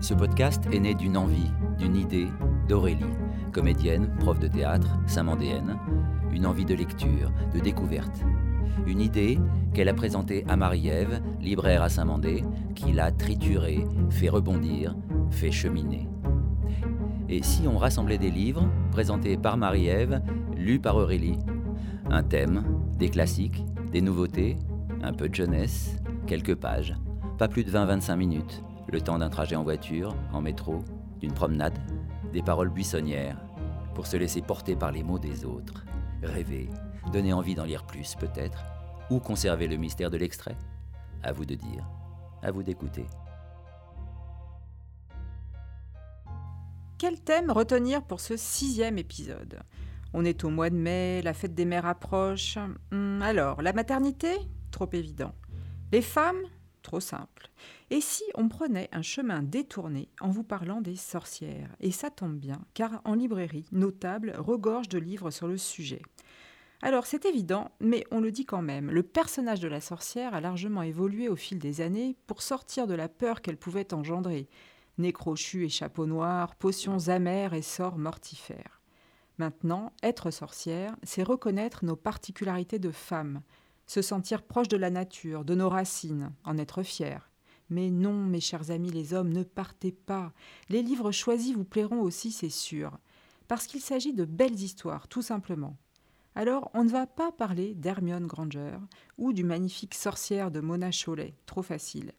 Ce podcast est né d'une envie, d'une idée d'Aurélie, comédienne, prof de théâtre, saint-mandéenne, une envie de lecture, de découverte. Une idée qu'elle a présentée à Marie-Ève, libraire à Saint-Mandé, qui l'a triturée, fait rebondir, fait cheminer. Et si on rassemblait des livres, présentés par Marie-Ève, lus par Aurélie Un thème, des classiques, des nouveautés, un peu de jeunesse, quelques pages, pas plus de 20-25 minutes, le temps d'un trajet en voiture, en métro, d'une promenade, des paroles buissonnières, pour se laisser porter par les mots des autres, rêver, donner envie d'en lire plus peut-être, ou conserver le mystère de l'extrait. À vous de dire, à vous d'écouter. Quel thème retenir pour ce sixième épisode? On est au mois de mai, la fête des mères approche. Hum, alors, la maternité? Trop évident. Les femmes? Trop simple. Et si on prenait un chemin détourné en vous parlant des sorcières? Et ça tombe bien, car en librairie, nos tables regorgent de livres sur le sujet. Alors c'est évident, mais on le dit quand même, le personnage de la sorcière a largement évolué au fil des années pour sortir de la peur qu'elle pouvait engendrer. Nez crochu et chapeau noir, potions amères et sorts mortifères. Maintenant, être sorcière, c'est reconnaître nos particularités de femme, se sentir proche de la nature, de nos racines, en être fier. Mais non, mes chers amis les hommes, ne partez pas. Les livres choisis vous plairont aussi, c'est sûr, parce qu'il s'agit de belles histoires, tout simplement. Alors, on ne va pas parler d'Hermione Granger ou du magnifique sorcière de Mona Chollet, trop facile.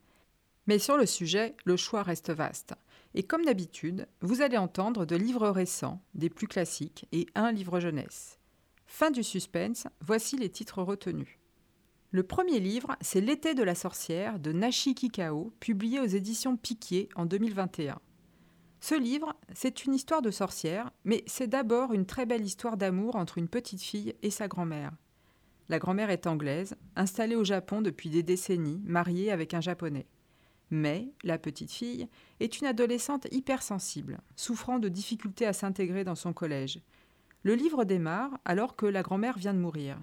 Mais sur le sujet, le choix reste vaste. Et comme d'habitude, vous allez entendre de livres récents, des plus classiques, et un livre jeunesse. Fin du suspense, voici les titres retenus. Le premier livre, c'est L'été de la sorcière de Nashi Kikao, publié aux éditions Piquier en 2021. Ce livre, c'est une histoire de sorcière, mais c'est d'abord une très belle histoire d'amour entre une petite fille et sa grand-mère. La grand-mère est anglaise, installée au Japon depuis des décennies, mariée avec un japonais. Mais la petite fille est une adolescente hypersensible, souffrant de difficultés à s'intégrer dans son collège. Le livre démarre alors que la grand-mère vient de mourir,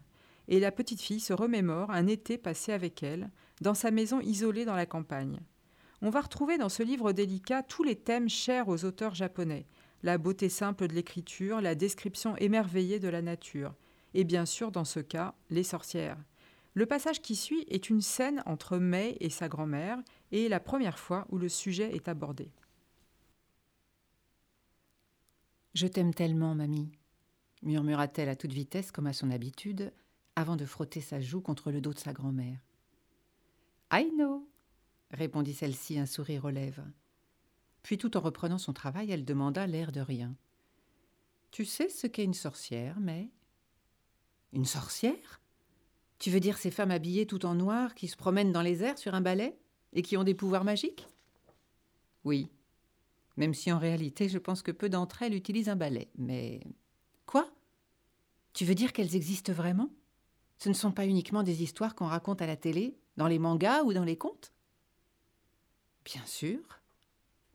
et la petite fille se remémore un été passé avec elle, dans sa maison isolée dans la campagne on va retrouver dans ce livre délicat tous les thèmes chers aux auteurs japonais, la beauté simple de l'écriture, la description émerveillée de la nature, et bien sûr, dans ce cas, les sorcières. Le passage qui suit est une scène entre Mei et sa grand-mère, et la première fois où le sujet est abordé. Je t'aime tellement, mamie, murmura-t-elle à toute vitesse comme à son habitude, avant de frotter sa joue contre le dos de sa grand-mère. I know, répondit celle-ci, un sourire aux lèvres. Puis, tout en reprenant son travail, elle demanda l'air de rien. Tu sais ce qu'est une sorcière, mais. Une sorcière? Tu veux dire ces femmes habillées tout en noir qui se promènent dans les airs sur un balai? Et qui ont des pouvoirs magiques? Oui. Même si en réalité, je pense que peu d'entre elles utilisent un balai. Mais. Quoi? Tu veux dire qu'elles existent vraiment? Ce ne sont pas uniquement des histoires qu'on raconte à la télé, dans les mangas ou dans les contes? Bien sûr,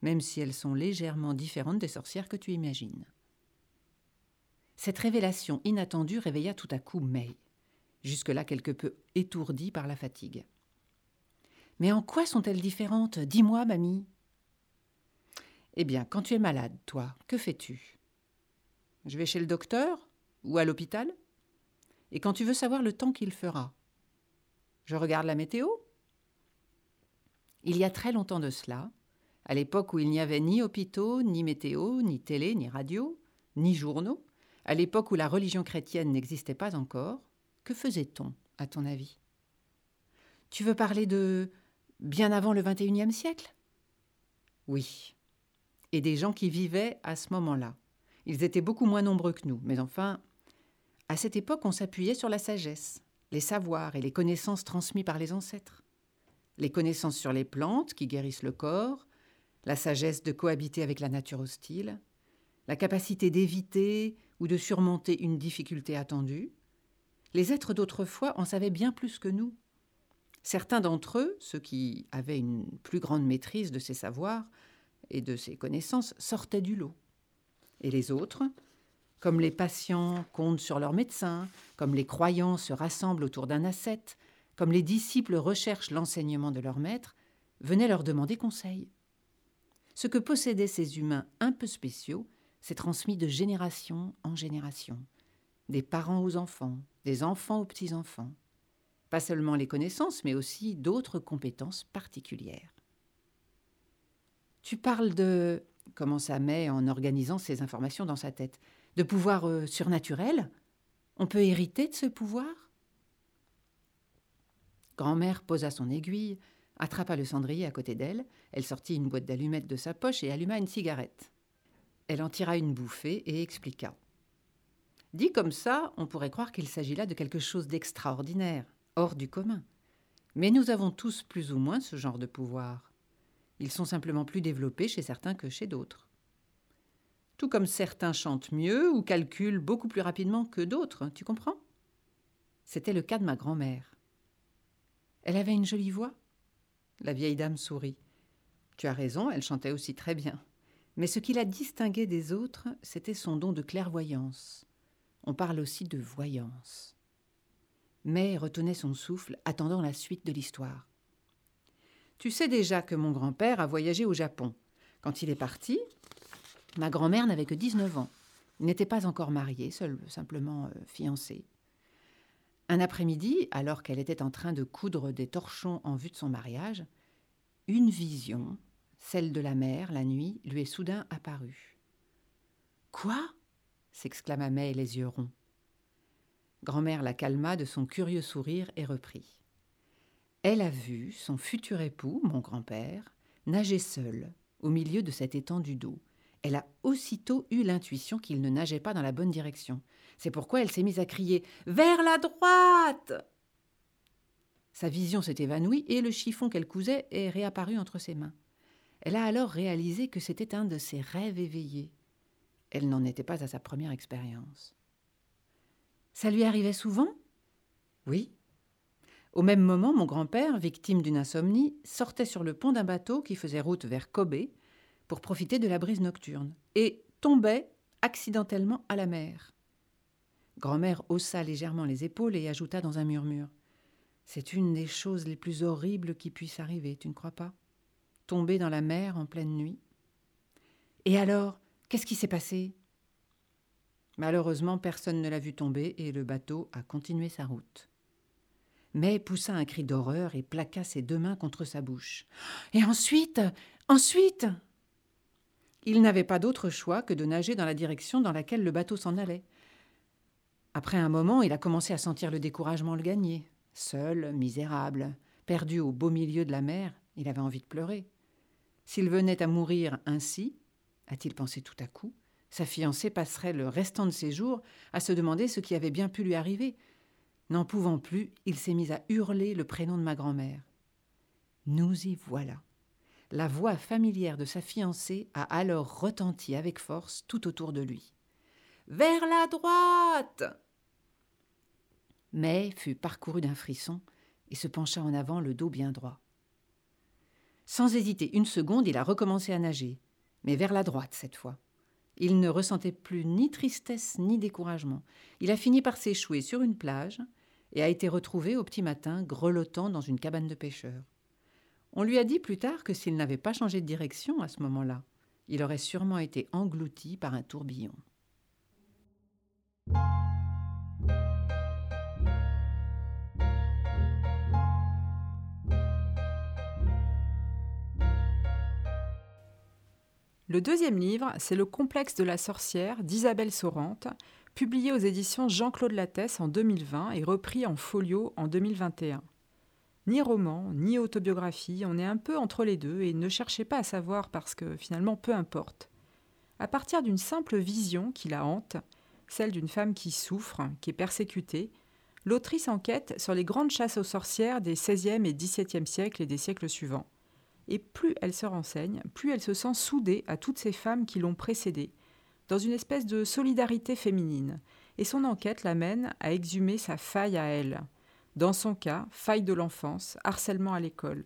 même si elles sont légèrement différentes des sorcières que tu imagines. Cette révélation inattendue réveilla tout à coup May, jusque-là quelque peu étourdie par la fatigue. Mais en quoi sont-elles différentes? Dis-moi, mamie. Eh bien, quand tu es malade, toi, que fais-tu? Je vais chez le docteur ou à l'hôpital? Et quand tu veux savoir le temps qu'il fera? Je regarde la météo? Il y a très longtemps de cela, à l'époque où il n'y avait ni hôpitaux, ni météo, ni télé, ni radio, ni journaux, à l'époque où la religion chrétienne n'existait pas encore, que faisait-on, à ton avis? Tu veux parler de bien avant le XXIe siècle? Oui. Et des gens qui vivaient à ce moment-là. Ils étaient beaucoup moins nombreux que nous, mais enfin, à cette époque, on s'appuyait sur la sagesse, les savoirs et les connaissances transmis par les ancêtres les connaissances sur les plantes qui guérissent le corps, la sagesse de cohabiter avec la nature hostile, la capacité d'éviter ou de surmonter une difficulté attendue. Les êtres d'autrefois en savaient bien plus que nous. Certains d'entre eux, ceux qui avaient une plus grande maîtrise de ces savoirs et de ces connaissances, sortaient du lot. Et les autres, Comme les patients comptent sur leur médecin, comme les croyants se rassemblent autour d'un ascète, comme les disciples recherchent l'enseignement de leur maître, venaient leur demander conseil. Ce que possédaient ces humains un peu spéciaux s'est transmis de génération en génération, des parents aux enfants, des enfants aux petits-enfants. Pas seulement les connaissances, mais aussi d'autres compétences particulières. Tu parles de, commença May en organisant ces informations dans sa tête, de pouvoir euh, surnaturel? On peut hériter de ce pouvoir? Grand-mère posa son aiguille, attrapa le cendrier à côté d'elle, elle sortit une boîte d'allumettes de sa poche et alluma une cigarette. Elle en tira une bouffée et expliqua. Dit comme ça, on pourrait croire qu'il s'agit là de quelque chose d'extraordinaire, hors du commun. Mais nous avons tous plus ou moins ce genre de pouvoir. Ils sont simplement plus développés chez certains que chez d'autres. Tout comme certains chantent mieux ou calculent beaucoup plus rapidement que d'autres, tu comprends? C'était le cas de ma grand-mère. Elle avait une jolie voix La vieille dame sourit. Tu as raison, elle chantait aussi très bien. Mais ce qui la distinguait des autres, c'était son don de clairvoyance. On parle aussi de voyance. Mais retenait son souffle, attendant la suite de l'histoire. Tu sais déjà que mon grand-père a voyagé au Japon. Quand il est parti, ma grand-mère n'avait que 19 ans. Il n'était pas encore marié, seul, simplement euh, fiancé. Un après-midi, alors qu'elle était en train de coudre des torchons en vue de son mariage, une vision, celle de la mer, la nuit, lui est soudain apparue. Quoi? s'exclama May les yeux ronds. Grand-mère la calma de son curieux sourire et reprit. Elle a vu son futur époux, mon grand-père, nager seul au milieu de cette étendue d'eau. Elle a aussitôt eu l'intuition qu'il ne nageait pas dans la bonne direction. C'est pourquoi elle s'est mise à crier Vers la droite Sa vision s'est évanouie et le chiffon qu'elle cousait est réapparu entre ses mains. Elle a alors réalisé que c'était un de ses rêves éveillés. Elle n'en était pas à sa première expérience. Ça lui arrivait souvent? Oui. Au même moment, mon grand-père, victime d'une insomnie, sortait sur le pont d'un bateau qui faisait route vers Kobe pour profiter de la brise nocturne et tombait accidentellement à la mer. Grand-mère haussa légèrement les épaules et ajouta dans un murmure C'est une des choses les plus horribles qui puissent arriver, tu ne crois pas? Tomber dans la mer en pleine nuit? Et alors, qu'est-ce qui s'est passé? Malheureusement, personne ne l'a vu tomber et le bateau a continué sa route. Mais poussa un cri d'horreur et plaqua ses deux mains contre sa bouche. Et ensuite Ensuite Il n'avait pas d'autre choix que de nager dans la direction dans laquelle le bateau s'en allait. Après un moment, il a commencé à sentir le découragement le gagner. Seul, misérable, perdu au beau milieu de la mer, il avait envie de pleurer. S'il venait à mourir ainsi, a-t-il pensé tout à coup, sa fiancée passerait le restant de ses jours à se demander ce qui avait bien pu lui arriver. N'en pouvant plus, il s'est mis à hurler le prénom de ma grand-mère. Nous y voilà. La voix familière de sa fiancée a alors retenti avec force tout autour de lui. Vers la droite mais fut parcouru d'un frisson et se pencha en avant le dos bien droit. Sans hésiter une seconde, il a recommencé à nager, mais vers la droite cette fois. Il ne ressentait plus ni tristesse ni découragement. Il a fini par s'échouer sur une plage et a été retrouvé au petit matin grelottant dans une cabane de pêcheurs. On lui a dit plus tard que s'il n'avait pas changé de direction à ce moment-là, il aurait sûrement été englouti par un tourbillon. Le deuxième livre, c'est Le complexe de la sorcière d'Isabelle Sorante, publié aux éditions Jean-Claude Lattès en 2020 et repris en folio en 2021. Ni roman, ni autobiographie, on est un peu entre les deux et ne cherchez pas à savoir parce que finalement peu importe. À partir d'une simple vision qui la hante, celle d'une femme qui souffre, qui est persécutée, l'autrice enquête sur les grandes chasses aux sorcières des XVIe et XVIIe siècles et des siècles suivants. Et plus elle se renseigne, plus elle se sent soudée à toutes ces femmes qui l'ont précédée, dans une espèce de solidarité féminine, et son enquête l'amène à exhumer sa faille à elle. Dans son cas, faille de l'enfance, harcèlement à l'école.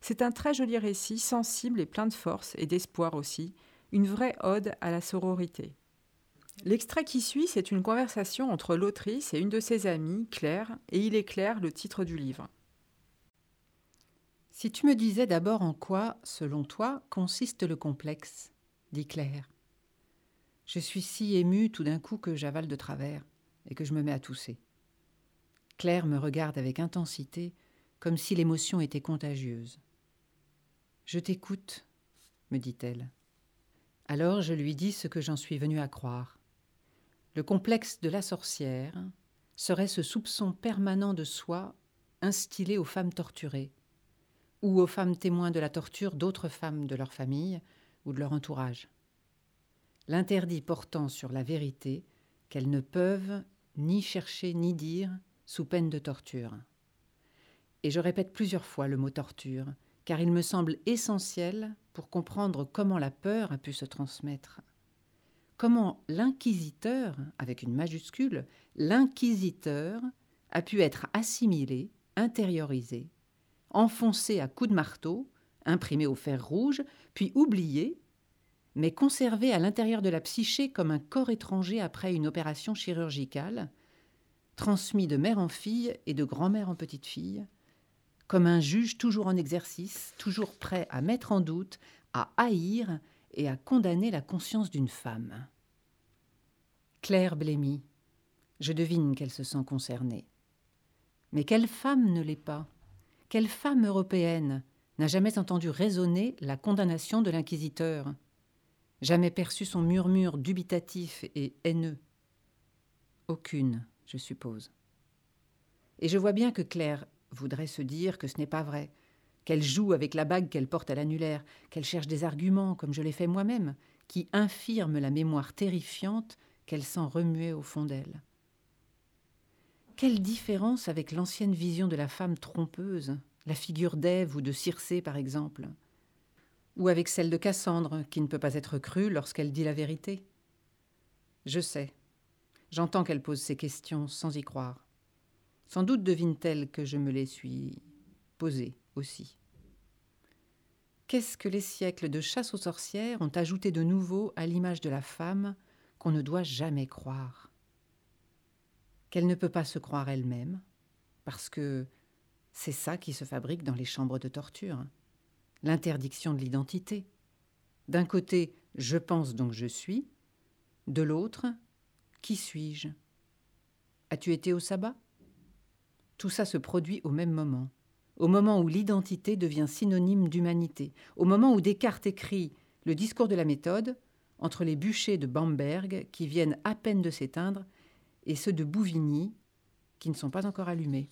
C'est un très joli récit, sensible et plein de force et d'espoir aussi, une vraie ode à la sororité. L'extrait qui suit, c'est une conversation entre l'autrice et une de ses amies, Claire, et il éclaire le titre du livre. Si tu me disais d'abord en quoi, selon toi, consiste le complexe, dit Claire. Je suis si émue tout d'un coup que j'avale de travers et que je me mets à tousser. Claire me regarde avec intensité, comme si l'émotion était contagieuse. Je t'écoute, me dit-elle. Alors je lui dis ce que j'en suis venue à croire. Le complexe de la sorcière serait ce soupçon permanent de soi instillé aux femmes torturées, ou aux femmes témoins de la torture d'autres femmes de leur famille ou de leur entourage. L'interdit portant sur la vérité qu'elles ne peuvent ni chercher ni dire sous peine de torture. Et je répète plusieurs fois le mot torture, car il me semble essentiel pour comprendre comment la peur a pu se transmettre. Comment l'inquisiteur, avec une majuscule, l'inquisiteur a pu être assimilé, intériorisé, enfoncé à coups de marteau, imprimé au fer rouge, puis oublié, mais conservé à l'intérieur de la psyché comme un corps étranger après une opération chirurgicale, transmis de mère en fille et de grand-mère en petite fille, comme un juge toujours en exercice, toujours prêt à mettre en doute, à haïr et à condamner la conscience d'une femme. Claire blêmit. Je devine qu'elle se sent concernée. Mais quelle femme ne l'est pas? Quelle femme européenne n'a jamais entendu résonner la condamnation de l'inquisiteur? Jamais perçu son murmure dubitatif et haineux? Aucune, je suppose. Et je vois bien que Claire voudrait se dire que ce n'est pas vrai, qu'elle joue avec la bague qu'elle porte à l'annulaire, qu'elle cherche des arguments, comme je l'ai fait moi-même, qui infirment la mémoire terrifiante qu'elle sent remuer au fond d'elle. Quelle différence avec l'ancienne vision de la femme trompeuse, la figure d'Ève ou de Circé par exemple, ou avec celle de Cassandre qui ne peut pas être crue lorsqu'elle dit la vérité? Je sais, j'entends qu'elle pose ces questions sans y croire. Sans doute devine-t-elle que je me les suis posées aussi. Qu'est-ce que les siècles de chasse aux sorcières ont ajouté de nouveau à l'image de la femme qu'on ne doit jamais croire? Qu'elle ne peut pas se croire elle-même, parce que c'est ça qui se fabrique dans les chambres de torture, l'interdiction de l'identité. D'un côté, je pense donc je suis, de l'autre, qui suis-je? As-tu été au sabbat? Tout ça se produit au même moment, au moment où l'identité devient synonyme d'humanité, au moment où Descartes écrit le discours de la méthode, entre les bûchers de Bamberg qui viennent à peine de s'éteindre et ceux de Bouvigny qui ne sont pas encore allumés.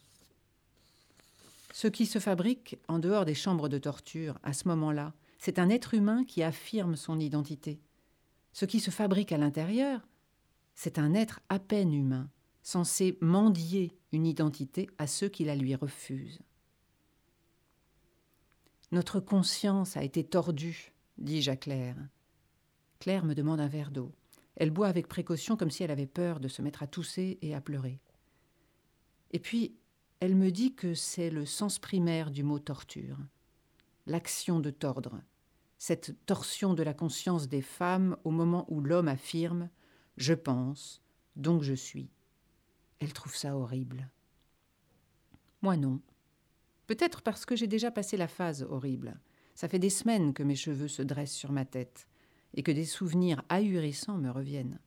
Ce qui se fabrique en dehors des chambres de torture, à ce moment-là, c'est un être humain qui affirme son identité. Ce qui se fabrique à l'intérieur, c'est un être à peine humain, censé mendier une identité à ceux qui la lui refusent. Notre conscience a été tordue, dis-je à Claire. Claire me demande un verre d'eau. Elle boit avec précaution comme si elle avait peur de se mettre à tousser et à pleurer. Et puis, elle me dit que c'est le sens primaire du mot torture, l'action de tordre, cette torsion de la conscience des femmes au moment où l'homme affirme ⁇ Je pense, donc je suis ⁇ Elle trouve ça horrible. Moi non. Peut-être parce que j'ai déjà passé la phase horrible. Ça fait des semaines que mes cheveux se dressent sur ma tête et que des souvenirs ahurissants me reviennent.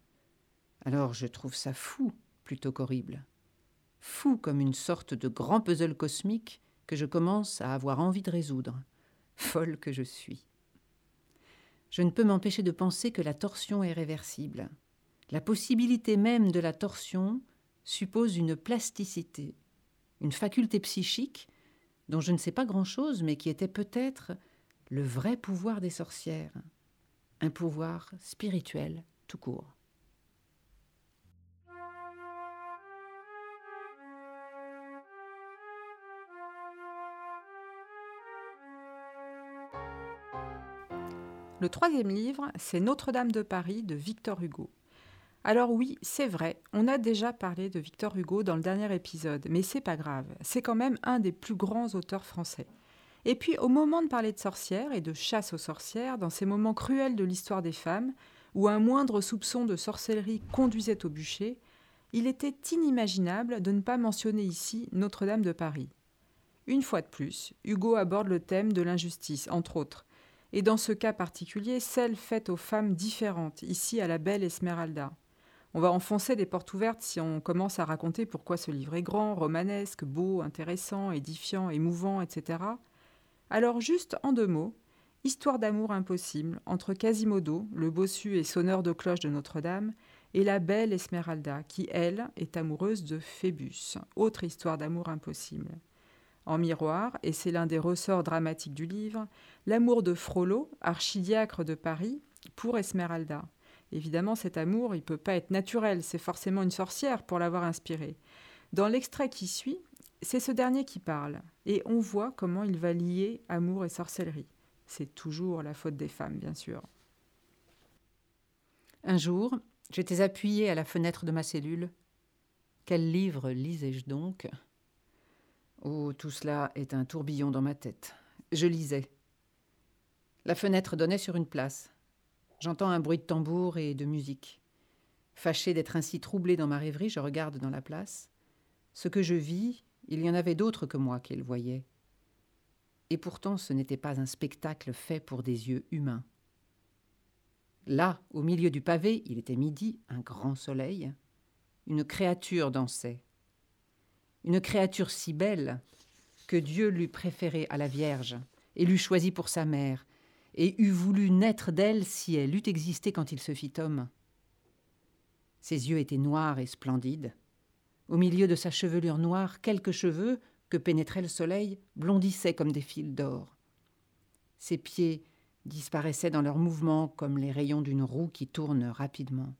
Alors je trouve ça fou plutôt qu'horrible. Fou comme une sorte de grand puzzle cosmique que je commence à avoir envie de résoudre. Folle que je suis. Je ne peux m'empêcher de penser que la torsion est réversible. La possibilité même de la torsion suppose une plasticité, une faculté psychique dont je ne sais pas grand-chose, mais qui était peut-être le vrai pouvoir des sorcières un pouvoir spirituel tout court. Le troisième livre, c'est Notre-Dame de Paris de Victor Hugo. Alors oui, c'est vrai, on a déjà parlé de Victor Hugo dans le dernier épisode, mais c'est pas grave, c'est quand même un des plus grands auteurs français. Et puis, au moment de parler de sorcières et de chasse aux sorcières, dans ces moments cruels de l'histoire des femmes, où un moindre soupçon de sorcellerie conduisait au bûcher, il était inimaginable de ne pas mentionner ici Notre-Dame de Paris. Une fois de plus, Hugo aborde le thème de l'injustice, entre autres, et dans ce cas particulier, celle faite aux femmes différentes, ici à la belle Esmeralda. On va enfoncer des portes ouvertes si on commence à raconter pourquoi ce livre est grand, romanesque, beau, intéressant, édifiant, émouvant, etc. Alors juste en deux mots, histoire d'amour impossible entre Quasimodo, le bossu et sonneur de cloche de Notre-Dame, et la belle Esmeralda, qui, elle, est amoureuse de Phébus. Autre histoire d'amour impossible. En miroir, et c'est l'un des ressorts dramatiques du livre, l'amour de Frollo, archidiacre de Paris, pour Esmeralda. Évidemment, cet amour, il ne peut pas être naturel, c'est forcément une sorcière pour l'avoir inspiré. Dans l'extrait qui suit, c'est ce dernier qui parle, et on voit comment il va lier amour et sorcellerie. C'est toujours la faute des femmes, bien sûr. Un jour, j'étais appuyée à la fenêtre de ma cellule. Quel livre lisais-je donc? Oh, tout cela est un tourbillon dans ma tête. Je lisais. La fenêtre donnait sur une place. J'entends un bruit de tambour et de musique. Fâché d'être ainsi troublé dans ma rêverie, je regarde dans la place. Ce que je vis, il y en avait d'autres que moi qui le voyaient. Et pourtant ce n'était pas un spectacle fait pour des yeux humains. Là, au milieu du pavé, il était midi, un grand soleil. Une créature dansait. Une créature si belle que Dieu l'eût préférée à la Vierge et l'eût choisie pour sa mère, et eût voulu naître d'elle si elle eût existé quand il se fit homme. Ses yeux étaient noirs et splendides. Au milieu de sa chevelure noire, quelques cheveux, que pénétrait le soleil, blondissaient comme des fils d'or. Ses pieds disparaissaient dans leurs mouvements comme les rayons d'une roue qui tourne rapidement.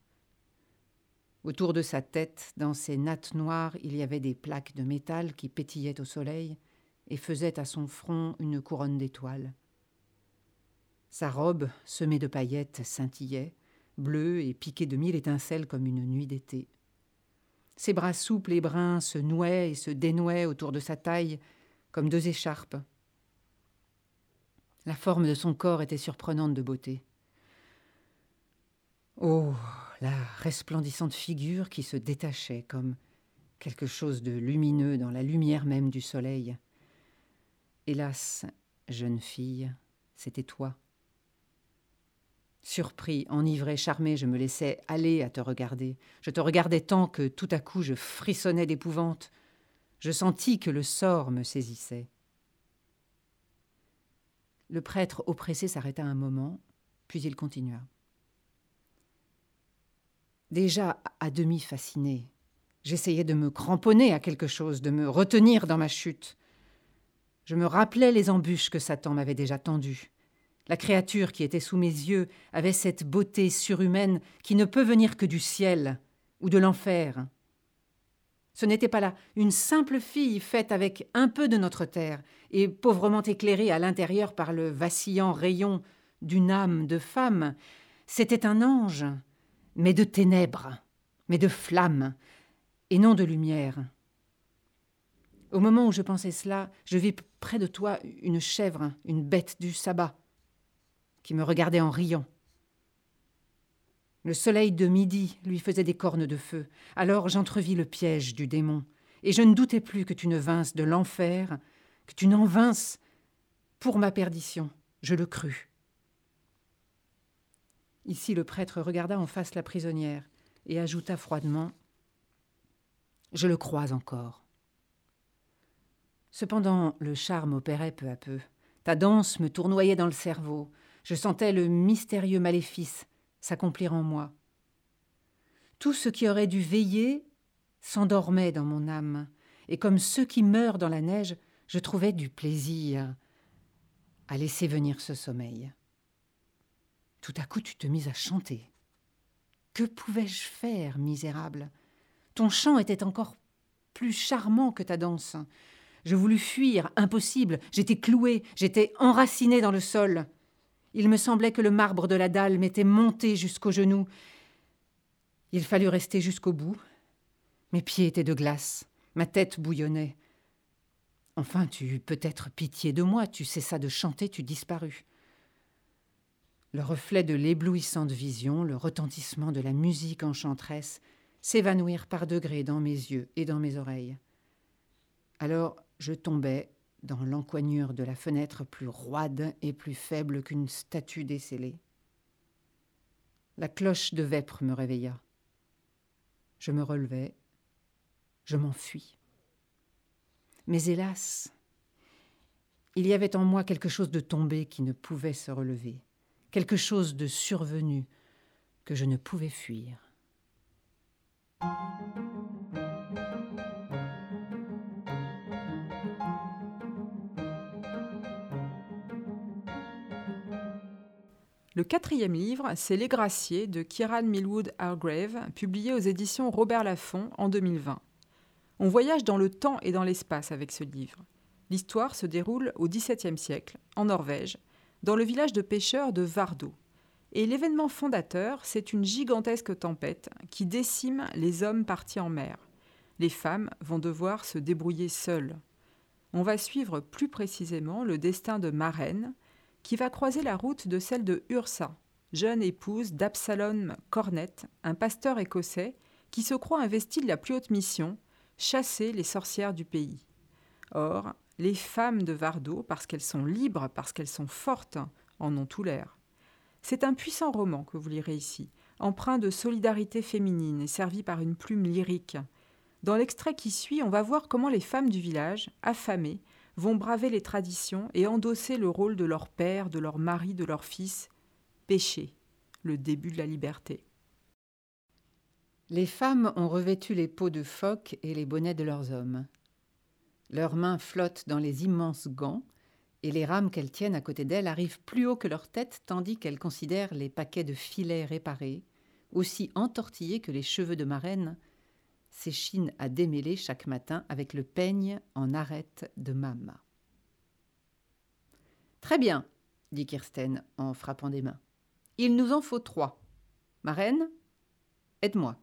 Autour de sa tête, dans ses nattes noires, il y avait des plaques de métal qui pétillaient au soleil et faisaient à son front une couronne d'étoiles. Sa robe, semée de paillettes, scintillait, bleue et piquée de mille étincelles comme une nuit d'été. Ses bras souples et bruns se nouaient et se dénouaient autour de sa taille comme deux écharpes. La forme de son corps était surprenante de beauté. Oh, la resplendissante figure qui se détachait comme quelque chose de lumineux dans la lumière même du soleil. Hélas, jeune fille, c'était toi. Surpris, enivré, charmé, je me laissais aller à te regarder. Je te regardais tant que tout à coup je frissonnais d'épouvante. Je sentis que le sort me saisissait. Le prêtre oppressé s'arrêta un moment, puis il continua. Déjà à demi fasciné, j'essayais de me cramponner à quelque chose, de me retenir dans ma chute. Je me rappelais les embûches que Satan m'avait déjà tendues. La créature qui était sous mes yeux avait cette beauté surhumaine qui ne peut venir que du ciel ou de l'enfer. Ce n'était pas là une simple fille faite avec un peu de notre terre et pauvrement éclairée à l'intérieur par le vacillant rayon d'une âme de femme. C'était un ange, mais de ténèbres, mais de flammes, et non de lumière. Au moment où je pensais cela, je vis près de toi une chèvre, une bête du sabbat qui me regardait en riant. Le soleil de midi lui faisait des cornes de feu. Alors j'entrevis le piège du démon, et je ne doutais plus que tu ne vinsses de l'enfer, que tu n'en vinsses pour ma perdition. Je le crus. Ici le prêtre regarda en face la prisonnière et ajouta froidement Je le crois encore. Cependant, le charme opérait peu à peu. Ta danse me tournoyait dans le cerveau. Je sentais le mystérieux maléfice s'accomplir en moi. Tout ce qui aurait dû veiller s'endormait dans mon âme, et comme ceux qui meurent dans la neige, je trouvais du plaisir à laisser venir ce sommeil. Tout à coup, tu te mis à chanter. Que pouvais-je faire, misérable? Ton chant était encore plus charmant que ta danse. Je voulus fuir, impossible. J'étais cloué, j'étais enraciné dans le sol. Il me semblait que le marbre de la dalle m'était monté jusqu'aux genoux. Il fallut rester jusqu'au bout. Mes pieds étaient de glace, ma tête bouillonnait. Enfin, tu eus peut-être pitié de moi, tu cessas de chanter, tu disparus. le reflet de l'éblouissante vision, le retentissement de la musique enchanteresse s'évanouirent par degrés dans mes yeux et dans mes oreilles. Alors je tombais dans l'encoignure de la fenêtre plus roide et plus faible qu'une statue décellée. La cloche de vêpres me réveilla. Je me relevai, je m'enfuis. Mais hélas, il y avait en moi quelque chose de tombé qui ne pouvait se relever, quelque chose de survenu que je ne pouvais fuir. Le quatrième livre, c'est Les Graciers de Kieran Millwood Hargrave, publié aux éditions Robert Laffont en 2020. On voyage dans le temps et dans l'espace avec ce livre. L'histoire se déroule au XVIIe siècle, en Norvège, dans le village de pêcheurs de Vardo. Et l'événement fondateur, c'est une gigantesque tempête qui décime les hommes partis en mer. Les femmes vont devoir se débrouiller seules. On va suivre plus précisément le destin de Marraine, qui va croiser la route de celle de Ursa, jeune épouse d'Absalom Cornet, un pasteur écossais qui se croit investi de la plus haute mission, chasser les sorcières du pays. Or, les femmes de Vardo, parce qu'elles sont libres, parce qu'elles sont fortes, en ont tout l'air. C'est un puissant roman que vous lirez ici, empreint de solidarité féminine et servi par une plume lyrique. Dans l'extrait qui suit, on va voir comment les femmes du village, affamées, vont braver les traditions et endosser le rôle de leur père, de leur mari, de leur fils, péché, le début de la liberté. Les femmes ont revêtu les peaux de phoque et les bonnets de leurs hommes. Leurs mains flottent dans les immenses gants, et les rames qu'elles tiennent à côté d'elles arrivent plus haut que leur tête, tandis qu'elles considèrent les paquets de filets réparés, aussi entortillés que les cheveux de marraine, s'échine à démêler chaque matin avec le peigne en arête de Mama. Très bien, dit Kirsten en frappant des mains. Il nous en faut trois. Marraine, aide-moi.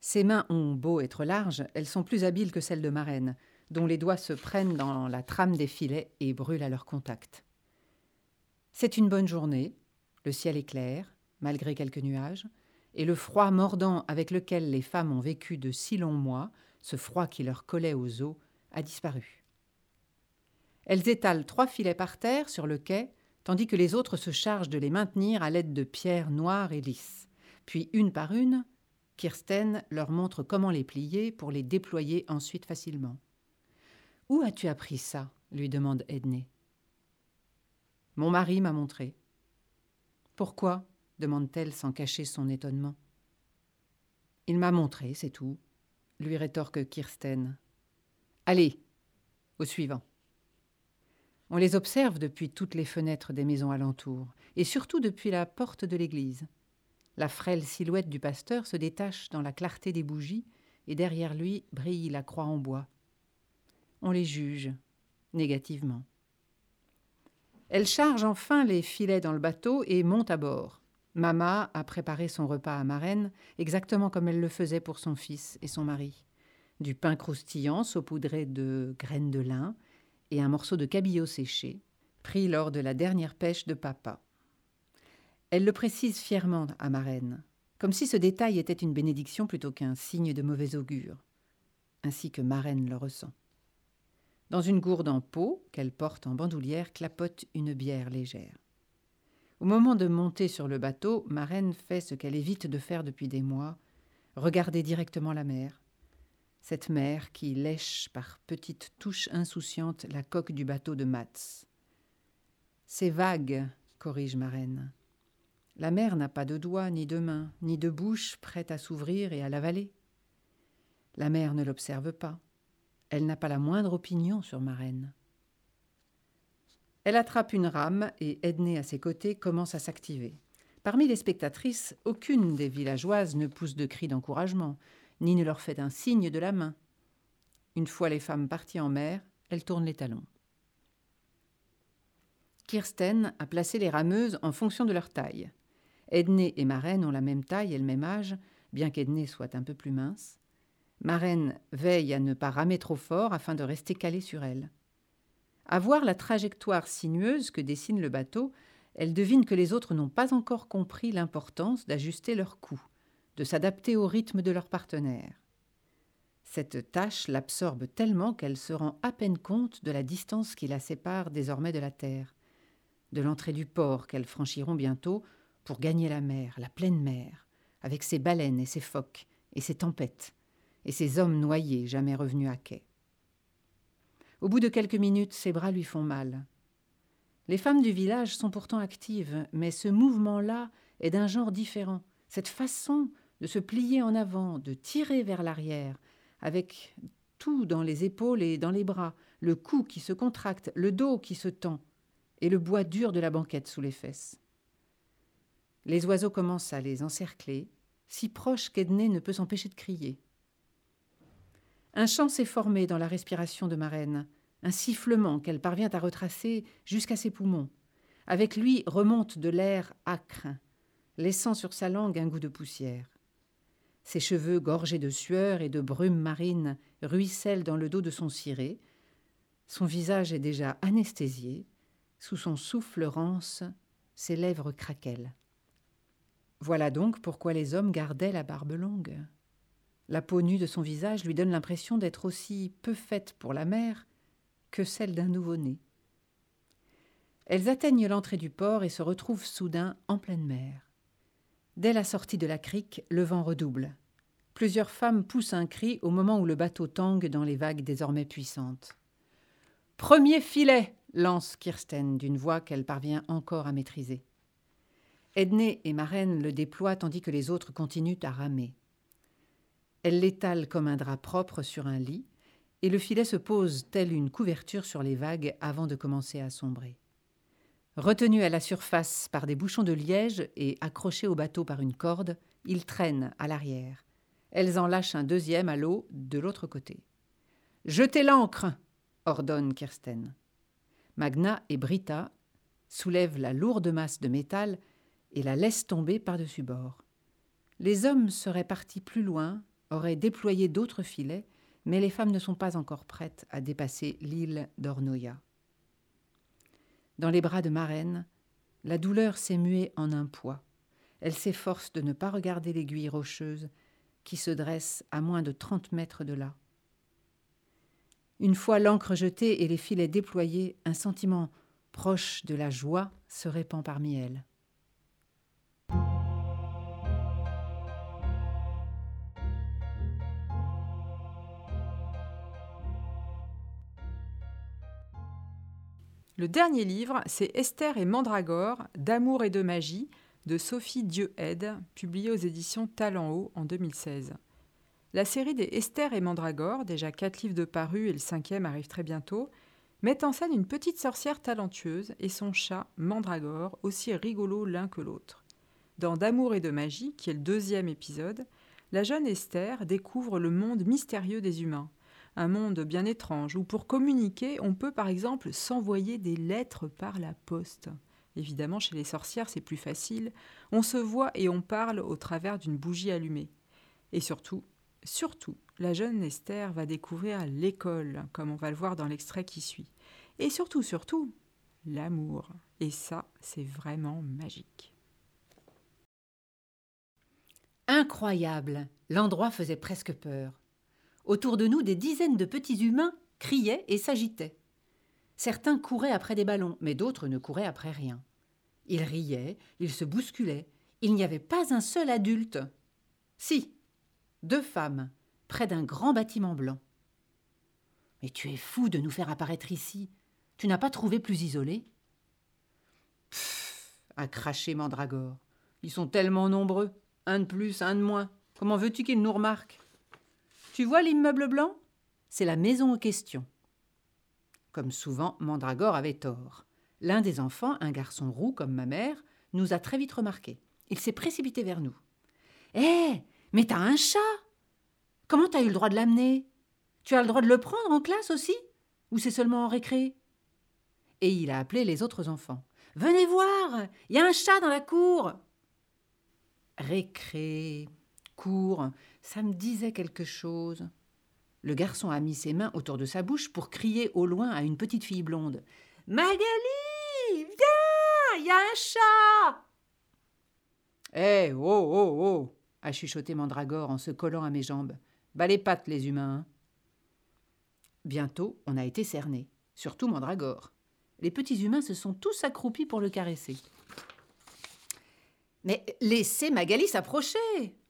Ses mains ont beau être larges, elles sont plus habiles que celles de Marraine, dont les doigts se prennent dans la trame des filets et brûlent à leur contact. C'est une bonne journée, le ciel est clair, malgré quelques nuages, et le froid mordant avec lequel les femmes ont vécu de si longs mois, ce froid qui leur collait aux os, a disparu. Elles étalent trois filets par terre sur le quai, tandis que les autres se chargent de les maintenir à l'aide de pierres noires et lisses. Puis, une par une, Kirsten leur montre comment les plier pour les déployer ensuite facilement. Où as-tu appris ça? lui demande Edney. Mon mari m'a montré. Pourquoi? Demande-t-elle sans cacher son étonnement. Il m'a montré, c'est tout, lui rétorque Kirsten. Allez, au suivant. On les observe depuis toutes les fenêtres des maisons alentour, et surtout depuis la porte de l'église. La frêle silhouette du pasteur se détache dans la clarté des bougies, et derrière lui brille la croix en bois. On les juge, négativement. Elle charge enfin les filets dans le bateau et monte à bord. Mama a préparé son repas à Marraine exactement comme elle le faisait pour son fils et son mari. Du pain croustillant saupoudré de graines de lin et un morceau de cabillaud séché, pris lors de la dernière pêche de papa. Elle le précise fièrement à Marraine, comme si ce détail était une bénédiction plutôt qu'un signe de mauvais augure, ainsi que Marraine le ressent. Dans une gourde en peau qu'elle porte en bandoulière clapote une bière légère. Au moment de monter sur le bateau, ma fait ce qu'elle évite de faire depuis des mois, regarder directement la mer. Cette mer qui lèche par petites touches insouciantes la coque du bateau de Mats. C'est vague, corrige ma. La mer n'a pas de doigts, ni de mains, ni de bouche prête à s'ouvrir et à l'avaler. La mer ne l'observe pas. Elle n'a pas la moindre opinion sur ma. Elle attrape une rame et, Edney à ses côtés, commence à s'activer. Parmi les spectatrices, aucune des villageoises ne pousse de cris d'encouragement, ni ne leur fait un signe de la main. Une fois les femmes parties en mer, elles tournent les talons. Kirsten a placé les rameuses en fonction de leur taille. Edney et Marraine ont la même taille et le même âge, bien qu'Edney soit un peu plus mince. Marraine veille à ne pas ramer trop fort afin de rester calée sur elle. À voir la trajectoire sinueuse que dessine le bateau, elle devine que les autres n'ont pas encore compris l'importance d'ajuster leur cou, de s'adapter au rythme de leur partenaire. Cette tâche l'absorbe tellement qu'elle se rend à peine compte de la distance qui la sépare désormais de la terre, de l'entrée du port qu'elles franchiront bientôt pour gagner la mer, la pleine mer, avec ses baleines et ses phoques et ses tempêtes, et ses hommes noyés jamais revenus à quai. Au bout de quelques minutes, ses bras lui font mal. Les femmes du village sont pourtant actives, mais ce mouvement-là est d'un genre différent. Cette façon de se plier en avant, de tirer vers l'arrière, avec tout dans les épaules et dans les bras, le cou qui se contracte, le dos qui se tend, et le bois dur de la banquette sous les fesses. Les oiseaux commencent à les encercler, si proches qu'Ednée ne peut s'empêcher de crier. Un chant s'est formé dans la respiration de Marraine, un sifflement qu'elle parvient à retracer jusqu'à ses poumons. Avec lui remonte de l'air âcre, laissant sur sa langue un goût de poussière. Ses cheveux gorgés de sueur et de brume marine ruissellent dans le dos de son ciré. Son visage est déjà anesthésié. Sous son souffle rance, ses lèvres craquellent. Voilà donc pourquoi les hommes gardaient la barbe longue. La peau nue de son visage lui donne l'impression d'être aussi peu faite pour la mer que celle d'un nouveau-né. Elles atteignent l'entrée du port et se retrouvent soudain en pleine mer. Dès la sortie de la crique, le vent redouble. Plusieurs femmes poussent un cri au moment où le bateau tangue dans les vagues désormais puissantes. Premier filet lance Kirsten d'une voix qu'elle parvient encore à maîtriser. Edney et Marraine le déploient tandis que les autres continuent à ramer. Elle l'étale comme un drap propre sur un lit, et le filet se pose telle une couverture sur les vagues avant de commencer à sombrer. Retenu à la surface par des bouchons de liège et accroché au bateau par une corde, il traîne à l'arrière. Elles en lâchent un deuxième à l'eau de l'autre côté. Jetez l'ancre ordonne Kirsten. Magna et Brita soulèvent la lourde masse de métal et la laissent tomber par-dessus bord. Les hommes seraient partis plus loin, auraient déployé d'autres filets, mais les femmes ne sont pas encore prêtes à dépasser l'île d'Ornoya. Dans les bras de Marraine, la douleur s'est muée en un poids. Elle s'efforce de ne pas regarder l'aiguille rocheuse qui se dresse à moins de trente mètres de là. Une fois l'encre jetée et les filets déployés, un sentiment proche de la joie se répand parmi elles. Le dernier livre, c'est Esther et Mandragore, d'amour et de magie, de Sophie Dieu-Aide, publié aux éditions Talent Haut en 2016. La série des Esther et Mandragore, déjà quatre livres de parus et le cinquième arrive très bientôt, met en scène une petite sorcière talentueuse et son chat, Mandragore, aussi rigolo l'un que l'autre. Dans D'amour et de magie, qui est le deuxième épisode, la jeune Esther découvre le monde mystérieux des humains – un monde bien étrange, où pour communiquer, on peut par exemple s'envoyer des lettres par la poste. Évidemment, chez les sorcières, c'est plus facile. On se voit et on parle au travers d'une bougie allumée. Et surtout, surtout, la jeune Esther va découvrir l'école, comme on va le voir dans l'extrait qui suit. Et surtout, surtout, l'amour. Et ça, c'est vraiment magique. Incroyable L'endroit faisait presque peur. Autour de nous, des dizaines de petits humains criaient et s'agitaient. Certains couraient après des ballons, mais d'autres ne couraient après rien. Ils riaient, ils se bousculaient. Il n'y avait pas un seul adulte. Si, deux femmes, près d'un grand bâtiment blanc. Mais tu es fou de nous faire apparaître ici. Tu n'as pas trouvé plus isolé? Pfff, a craché Mandragore. Ils sont tellement nombreux. Un de plus, un de moins. Comment veux-tu qu'ils nous remarquent? Tu vois l'immeuble blanc? C'est la maison en question. Comme souvent, Mandragore avait tort. L'un des enfants, un garçon roux comme ma mère, nous a très vite remarqués. Il s'est précipité vers nous. Hé Mais t'as un chat Comment t'as eu le droit de l'amener? Tu as le droit de le prendre en classe aussi? Ou c'est seulement en récré? Et il a appelé les autres enfants. Venez voir Il y a un chat dans la cour Récré, ça me disait quelque chose. Le garçon a mis ses mains autour de sa bouche pour crier au loin à une petite fille blonde. Magali Viens Il y a un chat Eh, oh, oh, oh a chuchoté Mandragore en se collant à mes jambes. Bas les pattes, les humains. Hein. Bientôt, on a été cernés, surtout Mandragore. Les petits humains se sont tous accroupis pour le caresser. Mais laissez Magali s'approcher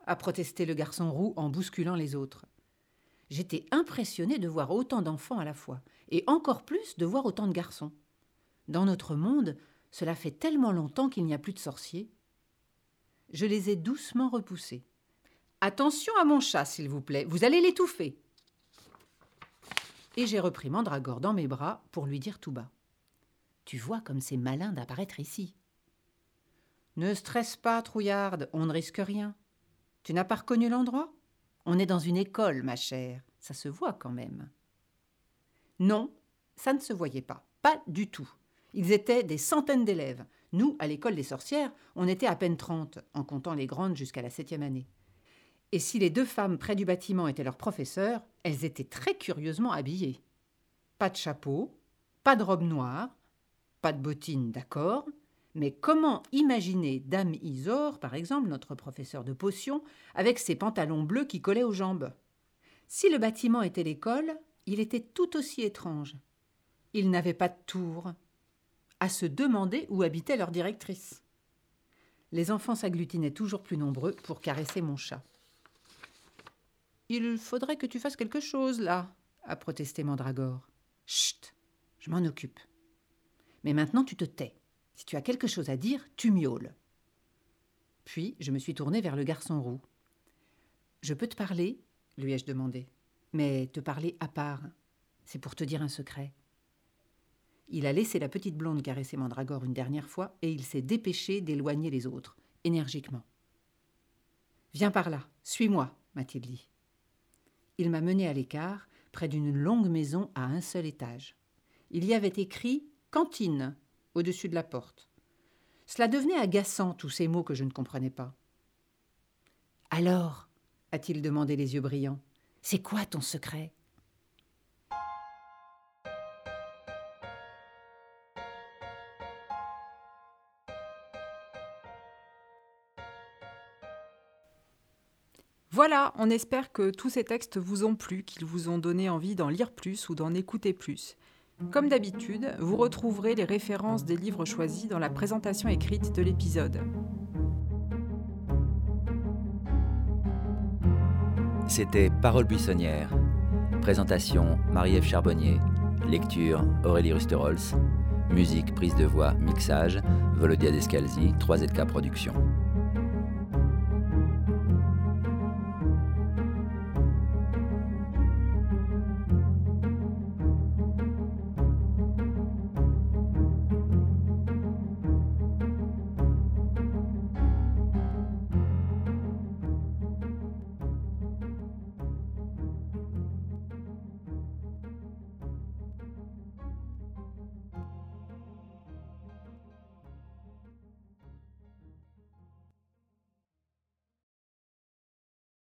a protesté le garçon roux en bousculant les autres. J'étais impressionné de voir autant d'enfants à la fois, et encore plus de voir autant de garçons. Dans notre monde, cela fait tellement longtemps qu'il n'y a plus de sorciers. Je les ai doucement repoussés. Attention à mon chat, s'il vous plaît, vous allez l'étouffer. Et j'ai repris Mandragore dans mes bras pour lui dire tout bas. Tu vois comme c'est malin d'apparaître ici. Ne stresse pas, trouillarde, on ne risque rien. Tu n'as pas reconnu l'endroit? On est dans une école, ma chère. Ça se voit quand même. Non, ça ne se voyait pas. Pas du tout. Ils étaient des centaines d'élèves. Nous, à l'école des sorcières, on était à peine trente, en comptant les grandes jusqu'à la septième année. Et si les deux femmes près du bâtiment étaient leurs professeurs, elles étaient très curieusement habillées. Pas de chapeau, pas de robe noire, pas de bottines, d'accord, mais comment imaginer Dame Isor, par exemple, notre professeur de potions, avec ses pantalons bleus qui collaient aux jambes? Si le bâtiment était l'école, il était tout aussi étrange. Il n'avait pas de tour. À se demander où habitait leur directrice. Les enfants s'agglutinaient toujours plus nombreux pour caresser mon chat. Il faudrait que tu fasses quelque chose, là, a protesté Mandragore. Chut, je m'en occupe. Mais maintenant tu te tais. Si tu as quelque chose à dire, tu miaules. Puis je me suis tournée vers le garçon roux. Je peux te parler? lui ai-je demandé. Mais te parler à part. C'est pour te dire un secret. Il a laissé la petite blonde caresser Mandragore une dernière fois et il s'est dépêché d'éloigner les autres, énergiquement. Viens par là, suis-moi, m'a-t-il dit. Il m'a mené à l'écart, près d'une longue maison à un seul étage. Il y avait écrit Cantine au-dessus de la porte. Cela devenait agaçant, tous ces mots que je ne comprenais pas. Alors a-t-il demandé les yeux brillants. C'est quoi ton secret? Voilà, on espère que tous ces textes vous ont plu, qu'ils vous ont donné envie d'en lire plus ou d'en écouter plus. Comme d'habitude, vous retrouverez les références des livres choisis dans la présentation écrite de l'épisode. C'était Parole buissonnière. Présentation Marie-Ève Charbonnier. Lecture Aurélie Rusterholz. Musique, prise de voix, mixage Volodia Descalzi, 3ZK Productions.